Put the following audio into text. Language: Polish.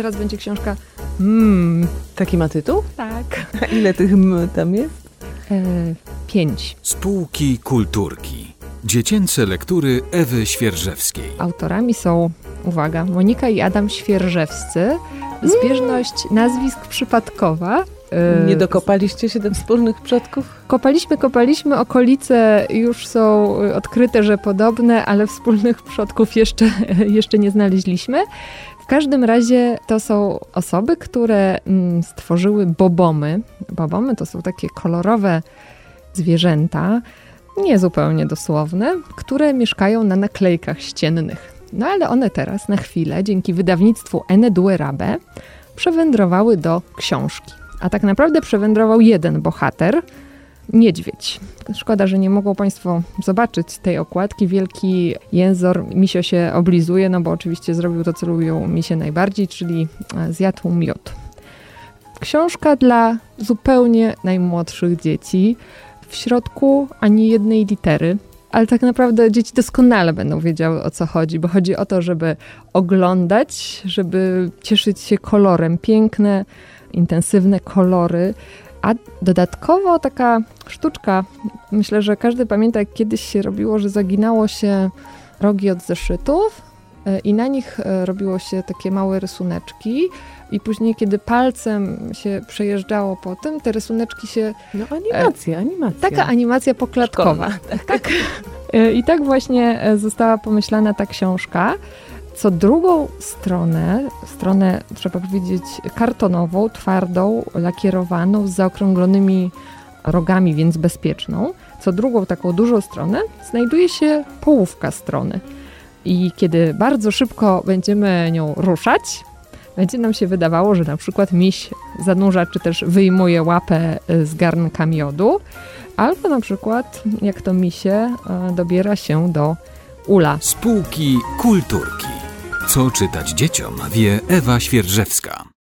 teraz będzie książka Mmm, Taki ma tytuł? tak. A ile tych m tam jest? E, pięć. Spółki kulturki. Dziecięce lektury Ewy Świerżewskiej. Autorami są, uwaga, Monika i Adam Świerżewscy. Zbieżność nazwisk przypadkowa. E, Nie dokopaliście się do wspólnych przodków? Kopaliśmy, kopaliśmy, okolice już są y, odkryte, że podobne, ale wspólnych przodków jeszcze, jeszcze nie znaleźliśmy. W każdym razie to są osoby, które mm, stworzyły bobomy. Bobomy to są takie kolorowe zwierzęta, nie zupełnie dosłowne, które mieszkają na naklejkach ściennych. No ale one teraz na chwilę, dzięki wydawnictwu Eneduerabe, przewędrowały do książki. A tak naprawdę przewędrował jeden bohater, niedźwiedź. Szkoda, że nie mogą Państwo zobaczyć tej okładki. Wielki jęzor misio się oblizuje, no bo oczywiście zrobił to, co lubią misie najbardziej, czyli e, zjadł miód. Książka dla zupełnie najmłodszych dzieci. W środku ani jednej litery. Ale tak naprawdę dzieci doskonale będą wiedziały o co chodzi, bo chodzi o to, żeby oglądać, żeby cieszyć się kolorem. Piękne, intensywne kolory, a dodatkowo taka sztuczka, myślę, że każdy pamięta, jak kiedyś się robiło, że zaginało się rogi od zeszytów i na nich e, robiło się takie małe rysuneczki i później, kiedy palcem się przejeżdżało po tym, te rysuneczki się... No animacja, animacja. Taka animacja poklatkowa. Szkolna, Tak. E, I tak właśnie e, została pomyślana ta książka. Co drugą stronę, stronę trzeba powiedzieć kartonową, twardą, lakierowaną, z zaokrąglonymi rogami, więc bezpieczną, co drugą taką dużą stronę znajduje się połówka strony. I kiedy bardzo szybko będziemy nią ruszać, będzie nam się wydawało, że na przykład miś zanurza, czy też wyjmuje łapę y, z garnka miodu, albo na przykład, jak to misie, y, dobiera się do ula. Spółki kulturki. Co czytać dzieciom wie Ewa Świerżewska.